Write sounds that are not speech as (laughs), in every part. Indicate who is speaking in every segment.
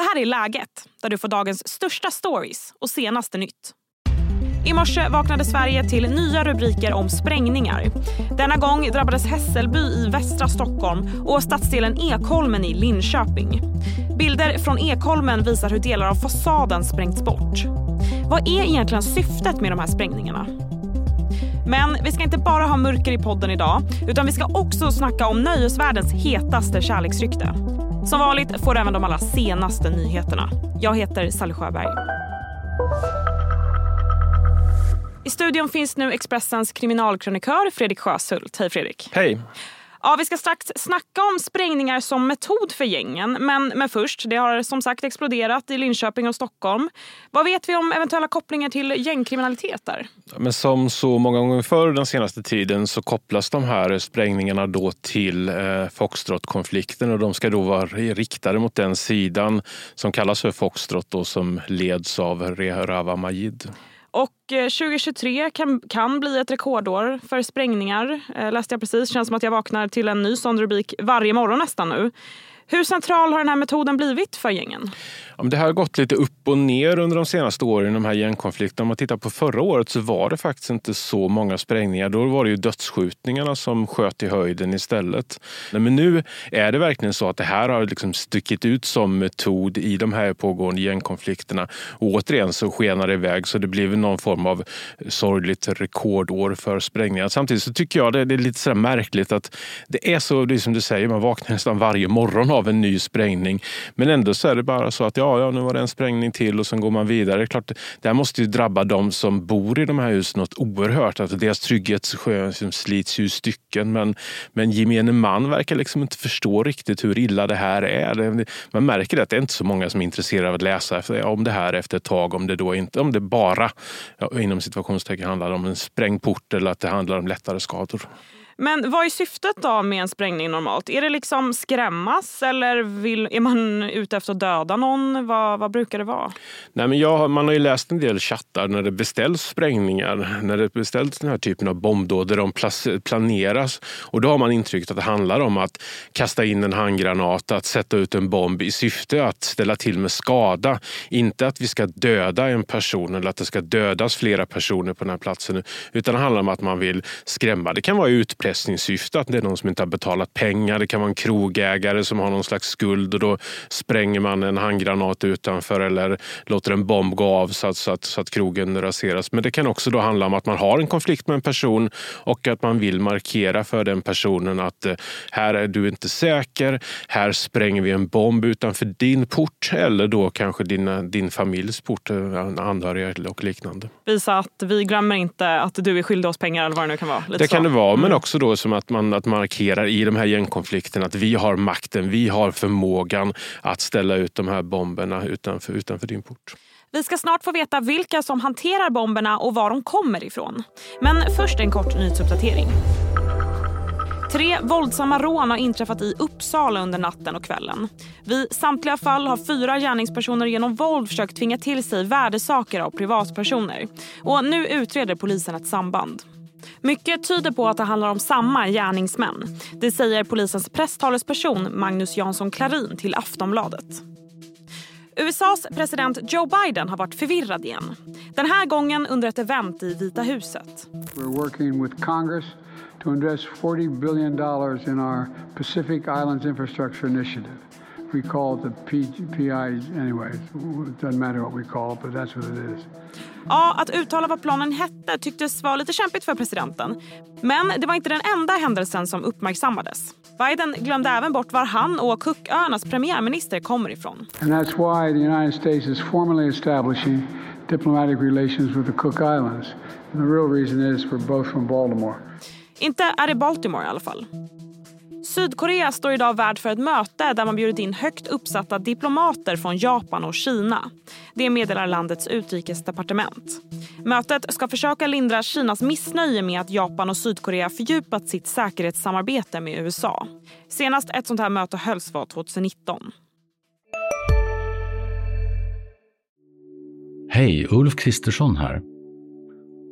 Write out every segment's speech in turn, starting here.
Speaker 1: Det här är Läget, där du får dagens största stories och senaste nytt. I morse vaknade Sverige till nya rubriker om sprängningar. Denna gång drabbades Hässelby i västra Stockholm och stadsdelen Ekholmen i Linköping. Bilder från Ekholmen visar hur delar av fasaden sprängts bort. Vad är egentligen syftet med de här sprängningarna? Men vi ska inte bara ha mörker i podden idag utan vi ska också snacka om nöjesvärldens hetaste kärleksrykte. Som vanligt får du även de allra senaste nyheterna. Jag heter Sally Sjöberg. I studion finns nu Expressens kriminalkrönikör Fredrik Sjöshult. Hej Fredrik.
Speaker 2: Hej.
Speaker 1: Ja, vi ska strax snacka om sprängningar som metod för gängen. Men, men först, det har som sagt exploderat i Linköping och Stockholm. Vad vet vi om eventuella kopplingar till gängkriminalitet där?
Speaker 2: Men som så många gånger förr den senaste tiden så kopplas de här sprängningarna då till eh, Foxtrot-konflikten och de ska då vara riktade mot den sidan som kallas för Foxtrot och som leds av Rehrava Majid.
Speaker 1: Och eh, 2023 kan, kan bli ett rekordår för sprängningar. Eh, läste jag precis. Känns som att jag vaknar till en ny sån rubrik varje morgon nästan nu. Hur central har den här metoden blivit för gängen?
Speaker 2: Ja, det har gått lite upp och ner under de senaste åren, de här gängkonflikterna. Om man tittar på förra året så var det faktiskt inte så många sprängningar. Då var det ju dödsskjutningarna som sköt i höjden istället. Men nu är det verkligen så att det här har liksom stuckit ut som metod i de här pågående gängkonflikterna. Och återigen så skenar det iväg så det blir någon form av sorgligt rekordår för sprängningar. Samtidigt så tycker jag det är lite så märkligt att det är så, det är som du säger, man vaknar nästan varje morgon av av en ny sprängning. Men ändå så är det bara så att ja, ja, nu var det en sprängning till och sen går man vidare. Klart, det här måste ju drabba de som bor i de här husen något oerhört. Alltså deras trygghet slits ju i stycken. Men, men gemene man verkar liksom inte förstå riktigt hur illa det här är. Man märker att det är inte så många som är intresserade av att läsa om det här efter ett tag. Om det, då inte, om det bara ja, inom situationstecken handlar om en sprängd port eller att det handlar om lättare skador.
Speaker 1: Men vad är syftet då med en sprängning normalt? Är det liksom skrämmas eller vill, är man ute efter att döda någon? Vad, vad brukar det vara?
Speaker 2: Nej, men jag, man har ju läst en del chattar när det beställs sprängningar, när det beställs den här typen av bombdåd där de planeras. Och då har man intrycket att det handlar om att kasta in en handgranat, att sätta ut en bomb i syfte att ställa till med skada. Inte att vi ska döda en person eller att det ska dödas flera personer på den här platsen. Utan det handlar om att man vill skrämma. Det kan vara utpressning utpressningssyfte. Att det är någon som inte har betalat pengar. Det kan vara en krogägare som har någon slags skuld och då spränger man en handgranat utanför eller låter en bomb gå av så att, så att, så att krogen raseras. Men det kan också då handla om att man har en konflikt med en person och att man vill markera för den personen att eh, här är du inte säker. Här spränger vi en bomb utanför din port eller då kanske din, din familjs port, eh, anhöriga och liknande.
Speaker 1: Visa att vi glömmer inte att du är skyldig oss pengar eller vad det nu kan vara.
Speaker 2: Det kan så. det vara, men mm. också då som att man att markerar i de här gängkonflikterna att vi har makten, vi har förmågan att ställa ut de här bomberna utanför, utanför din port.
Speaker 1: Vi ska snart få veta vilka som hanterar bomberna och var de kommer ifrån. Men först en kort nyhetsuppdatering. Tre våldsamma rån har inträffat i Uppsala under natten och kvällen. Vid samtliga fall har fyra gärningspersoner genom våld försökt tvinga till sig värdesaker av privatpersoner. Och nu utreder polisen ett samband. Mycket tyder på att det handlar om samma gärningsmän. Det säger polisens presstalesperson Magnus Jansson Klarin till Aftonbladet. USAs president Joe Biden har varit förvirrad igen. Den här gången under ett event i Vita huset.
Speaker 3: We're working with Congress to invest 40 billion dollars in our Pacific Islands Infrastructure Initiative. We call it the PI anyway. It doesn't matter what we call it, but that's what it is.
Speaker 1: Ja, att uttala vad planen hette tycktes vara lite kämpigt för presidenten. Men det var inte den enda händelsen som uppmärksammades. Biden glömde även bort var han och Cooköarnas premiärminister kommer ifrån.
Speaker 3: And that's why the United States is formally establishing diplomatic relations with the Cook Islands. And the real reason is we're both from Baltimore.
Speaker 1: Inte är det Baltimore i alla fall. Sydkorea står idag värd för ett möte där man bjudit in högt uppsatta diplomater från Japan och Kina. Det meddelar landets utrikesdepartement. Mötet ska försöka lindra Kinas missnöje med att Japan och Sydkorea fördjupat sitt säkerhetssamarbete med USA. Senast ett sånt här möte hölls var 2019.
Speaker 4: Hej, Ulf Kristersson här.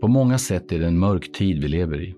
Speaker 4: På många sätt är det en mörk tid vi lever i.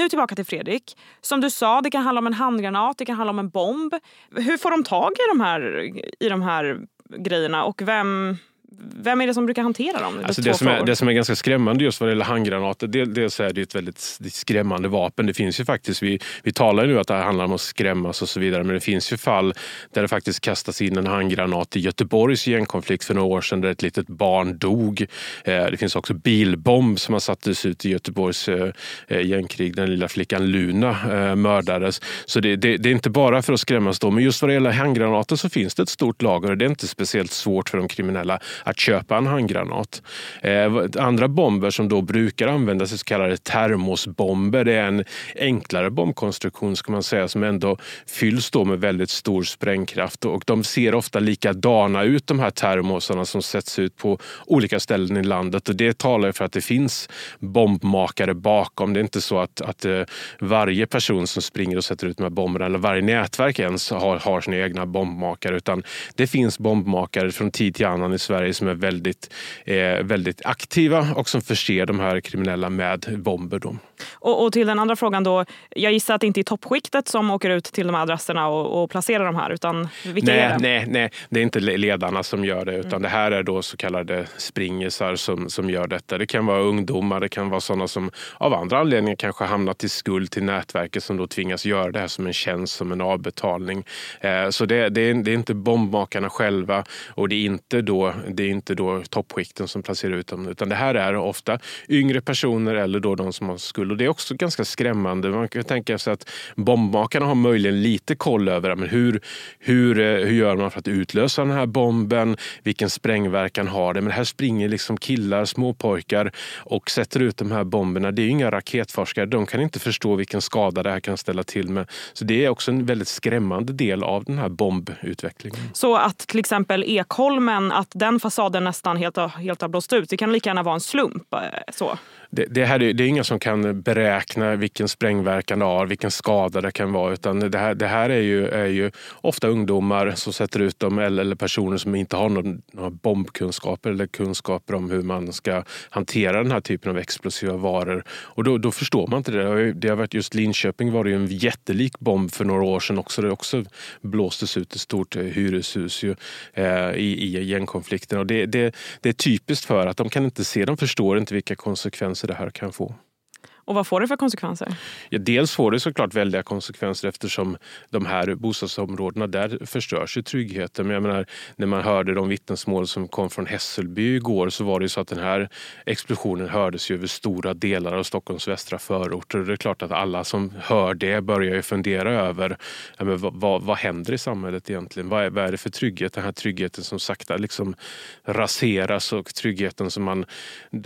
Speaker 1: Nu tillbaka till Fredrik. Som du sa, det kan handla om en handgranat, det kan handla om en bomb. Hur får de tag i de här, i de här grejerna och vem, vem är det som brukar hantera dem?
Speaker 2: Alltså det, som är, det som är ganska skrämmande just vad det gäller handgranater, dels är det ett väldigt skrämmande vapen. Det finns ju faktiskt, vi, vi talar nu att det handlar om att skrämmas och så vidare, men det finns ju fall där det faktiskt kastas in en handgranat i Göteborgs gängkonflikt för några år sedan där ett litet barn dog. Eh, det finns också bilbomb som har sattes ut i Göteborgs eh, eh, gängkrig. Den lilla flickan Luna mördades. Så det, det, det är inte bara för att skrämmas då, men just vad det gäller handgranater så finns det ett stort lager och det är inte speciellt svårt för de kriminella att köpa en handgranat. Eh, andra bomber som då brukar användas är så kallade termosbomber. Det är en enklare bombkonstruktion ska man säga som ändå fylls då med väldigt stor sprängkraft och de ser ofta likadana ut de här termosarna som sätts ut på olika ställen i landet och det talar för att det finns bombmakare bakom. Det är inte så att, att eh, varje person som springer och sätter ut de här bomberna eller varje nätverk ens har, har sina egna bombmakare utan det finns bombmakare från tid till annan i Sverige som är väldigt, eh, väldigt aktiva och som förser de här kriminella med bomber. Då.
Speaker 1: Och, och, till den andra frågan då. Jag gissar att det inte är toppskiktet som åker ut till de här adresserna och, och placerar de här. Utan vilka
Speaker 2: nej,
Speaker 1: är det?
Speaker 2: Nej, nej, det är inte ledarna som gör det. Utan mm. det här är då så kallade springisar som, som gör detta. Det kan vara ungdomar, det kan vara sådana som av andra anledningar kanske hamnat i skuld till nätverket som då tvingas göra det här som en tjänst, som en avbetalning. Eh, så det, det, är, det är inte bombmakarna själva och det är inte då, det är inte då toppskikten som placerar ut dem. Utan det här är ofta yngre personer eller då de som har skuld. Och det är också ganska skrämmande. Man kan tänka sig att bombmakarna har möjligen lite koll över men hur, hur, eh, hur gör man för att utlösa den här bomben? Vilken sprängverkan har det? Men här springer liksom killar, småpojkar och sätter ut de här bomberna. Det är inga raketforskare. De kan inte förstå vilken skada det här kan ställa till med. Så det är också en väldigt skrämmande del av den här bombutvecklingen.
Speaker 1: Så att till exempel Ekholmen, att den fasaden nästan helt, helt har blåst ut, det kan lika gärna vara en slump? Eh, så
Speaker 2: det, det, här, det är ingen som kan beräkna vilken sprängverkan det har, vilken skada det kan vara. Utan det här, det här är, ju, är ju ofta ungdomar som sätter ut dem eller, eller personer som inte har någon, några bombkunskaper eller kunskaper om hur man ska hantera den här typen av explosiva varor. Och då, då förstår man inte det. det har varit just Linköping var det ju en jättelik bomb för några år sedan också. Det också blåstes ut ett stort eh, hyreshus ju, eh, i, i gängkonflikten. Och det, det, det är typiskt för att de kan inte se, de förstår inte vilka konsekvenser konsekvenser det här kan få.
Speaker 1: Och vad får det för konsekvenser?
Speaker 2: Ja, dels får det såklart väldiga konsekvenser eftersom de här bostadsområdena, där förstörs ju tryggheten. Men jag menar, när man hörde de vittnesmål som kom från Hässelby igår så var det så att den här explosionen hördes ju över stora delar av Stockholms västra förorter. Det är klart att alla som hör det börjar ju fundera över ja, men vad, vad, vad händer i samhället egentligen? Vad är, vad är det för trygghet? Den här tryggheten som sakta liksom raseras och tryggheten som man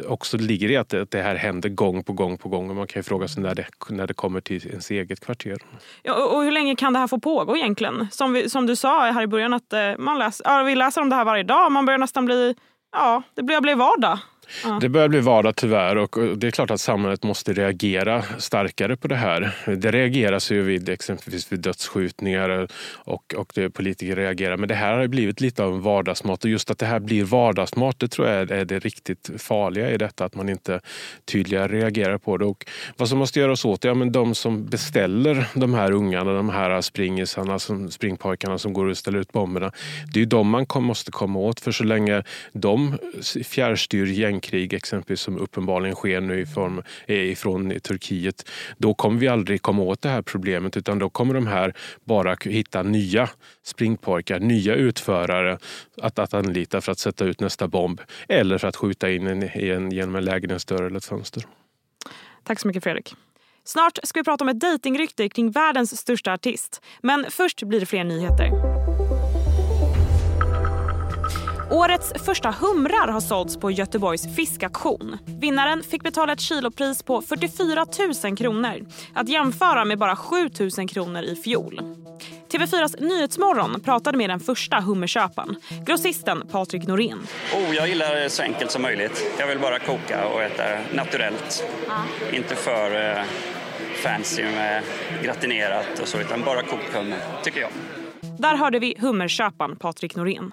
Speaker 2: också ligger i att det, att det här händer gång på gång på gång man kan ju fråga sig när det, när det kommer till ens eget kvarter.
Speaker 1: Ja, och hur länge kan det här få pågå egentligen? Som, vi, som du sa här i början, att eh, man läser, ja, vi läser om det här varje dag. Man börjar nästan bli, ja, det blir vardag.
Speaker 2: Ja. Det börjar bli vardag tyvärr och det är klart att samhället måste reagera starkare på det här. Det reageras ju vid exempelvis vid dödsskjutningar och, och det, politiker reagerar. Men det här har blivit lite av en vardagsmat och just att det här blir vardagsmat det tror jag är det riktigt farliga i detta att man inte tydligare reagerar på det. Och vad som måste göras åt det, ja men de som beställer de här ungarna, de här springisarna, som, springpojkarna som går och ställer ut bomberna. Det är ju de man måste komma åt för så länge de fjärrstyr gäng exempelvis som uppenbarligen sker nu ifrån, eh, ifrån Turkiet. Då kommer vi aldrig komma åt det här problemet utan då kommer de här bara hitta nya springpojkar, nya utförare att, att anlita för att sätta ut nästa bomb eller för att skjuta in en, en, genom en lägenhetsdörr eller ett fönster.
Speaker 1: Tack så mycket Fredrik. Snart ska vi prata om ett dejtingrykte kring världens största artist. Men först blir det fler nyheter. Årets första humrar har sålts på Göteborgs fiskaktion. Vinnaren fick betala ett kilopris på 44 000 kronor. Att jämföra med bara 7 000 kronor i fjol. TV4s Nyhetsmorgon pratade med den första hummerköparen, grossisten Patrik Norén.
Speaker 5: Oh, jag gillar det så enkelt som möjligt. Jag vill bara koka och äta naturellt. Ja. Inte för eh, fancy med gratinerat och så, utan bara kokt hummer, tycker jag.
Speaker 1: Där hörde vi hummerköparen Patrik Norén.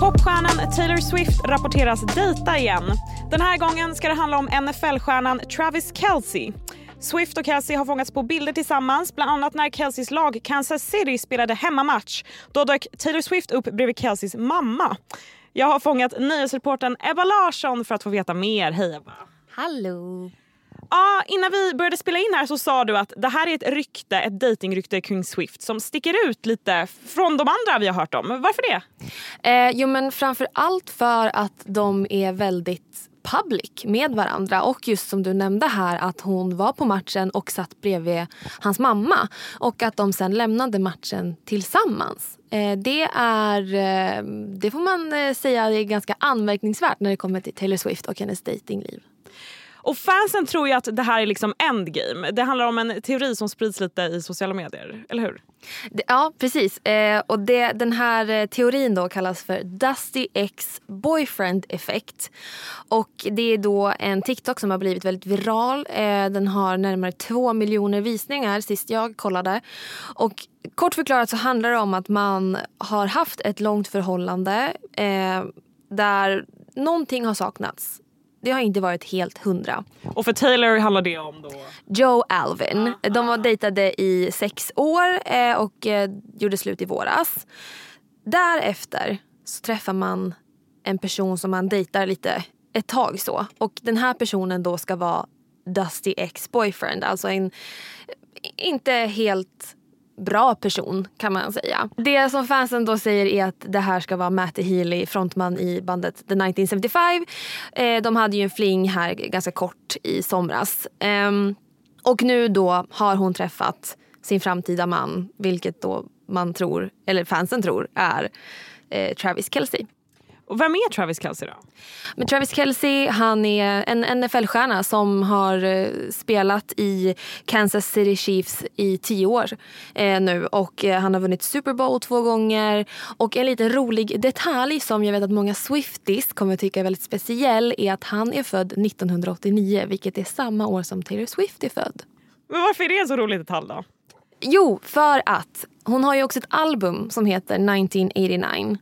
Speaker 1: Popstjärnan Taylor Swift rapporteras dejta igen. Den här gången ska det handla om NFL-stjärnan Travis Kelce. Swift och Kelce har fångats på bilder tillsammans, bland annat när Kelseys lag Kansas City spelade hemmamatch. Då dök Taylor Swift upp bredvid Kelseys mamma. Jag har fångat nyhetsreporten Ebba Larsson för att få veta mer. Hej Ebba!
Speaker 6: Hallå!
Speaker 1: Ah, innan vi började spela in här så sa du att det här är ett rykte, ett datingrykte kring Swift som sticker ut lite från de andra vi har hört om. Varför det?
Speaker 6: Eh, jo men framför allt för att de är väldigt public med varandra och just som du nämnde här att hon var på matchen och satt bredvid hans mamma och att de sen lämnade matchen tillsammans. Eh, det är, eh, det får man eh, säga är ganska anmärkningsvärt när det kommer till Taylor Swift och hennes datingliv.
Speaker 1: Och fansen tror ju att det här är liksom endgame. Det handlar om en teori som sprids lite i sociala medier, eller hur?
Speaker 6: Ja, precis. Eh, och det, den här eh, teorin då kallas för Dusty X Boyfriend Effect. Och det är då en TikTok som har blivit väldigt viral. Eh, den har närmare två miljoner visningar sist jag kollade. Och kort förklarat så handlar det om att man har haft ett långt förhållande eh, där någonting har saknats det har inte varit helt hundra.
Speaker 1: Och för Taylor handlar det om då?
Speaker 6: Joe Alvin. De var dejtade i sex år eh, och eh, gjorde slut i våras. Därefter så träffar man en person som man dejtar lite ett tag så. Och den här personen då ska vara Dusty ex-boyfriend. Alltså en inte helt bra person kan man säga. Det som fansen då säger är att det här ska vara Matty Healy, frontman i bandet The 1975. Eh, de hade ju en fling här ganska kort i somras. Eh, och nu då har hon träffat sin framtida man, vilket då man tror, eller fansen tror, är eh, Travis Kelce.
Speaker 1: Och vem är Travis Kelce då?
Speaker 6: Men Travis Kelce han är en NFL-stjärna som har eh, spelat i Kansas City Chiefs i tio år eh, nu. Och eh, Han har vunnit Super Bowl två gånger. Och En liten rolig detalj som jag vet att många Swifties kommer tycka är väldigt speciell är att han är född 1989 vilket är samma år som Taylor Swift är född.
Speaker 1: Men Varför är det en så rolig detalj då?
Speaker 6: Jo, för att hon har ju också ett album som heter 1989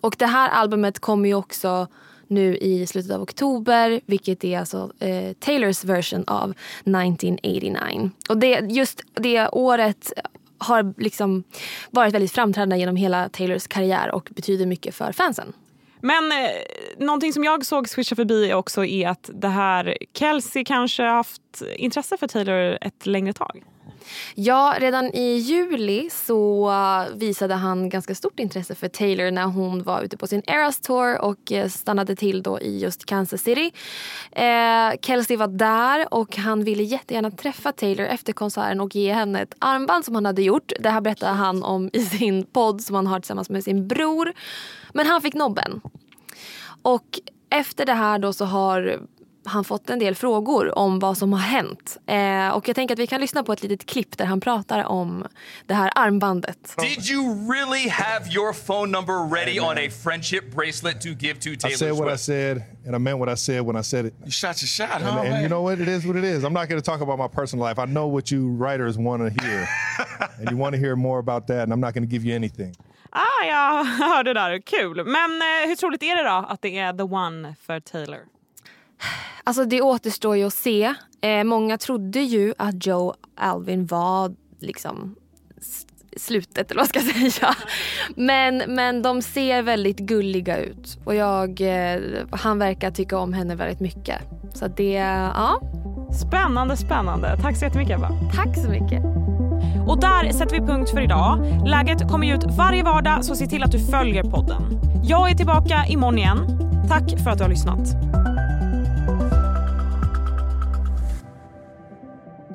Speaker 6: och det här albumet kommer ju också nu i slutet av oktober vilket är alltså eh, Taylors version av 1989. Och det, just det året har liksom varit väldigt framträdande genom hela Taylors karriär och betyder mycket för fansen.
Speaker 1: Men eh, någonting som jag såg swisha förbi också är att det här Kelsey kanske haft intresse för Taylor ett längre tag.
Speaker 6: Ja, redan i juli så eh, visade han ganska stort intresse för Taylor när hon var ute på sin Eras Tour och eh, stannade till då i just Kansas City. Eh, Kelsey var där och han ville jättegärna träffa Taylor efter konserten och ge henne ett armband som han hade gjort. Det här berättade han om i sin podd som han har tillsammans med sin bror. Men han fick nobben. Och efter det här då så har han fått en del frågor om vad som har hänt. Eh, och jag tänker att vi kan lyssna på ett litet klipp där han pratar om det här armbandet.
Speaker 7: Did you really have your phone number ready on a friendship bracelet to give to Taylor
Speaker 8: I said what I said and I meant what I said when I said it.
Speaker 7: You shot your shot,
Speaker 8: and,
Speaker 7: huh?
Speaker 8: And, you know what? It is what it is. I'm not going to talk about my personal life. I know what you writers want to hear. (laughs) and you want to hear more about that and I'm not going to give you anything.
Speaker 1: Ah, jag (laughs) hörde det där. Kul. Men eh, hur troligt är det då att det är the one för Taylor?
Speaker 6: Alltså det återstår ju att se. Eh, många trodde ju att Joe Alvin var liksom slutet eller vad ska jag säga. Men, men de ser väldigt gulliga ut och jag, eh, han verkar tycka om henne väldigt mycket. Så det, ja.
Speaker 1: Spännande, spännande. Tack så jättemycket Ebba.
Speaker 6: Tack så mycket.
Speaker 1: Och där sätter vi punkt för idag. Läget kommer ut varje vardag så se till att du följer podden. Jag är tillbaka imorgon igen. Tack för att du har lyssnat.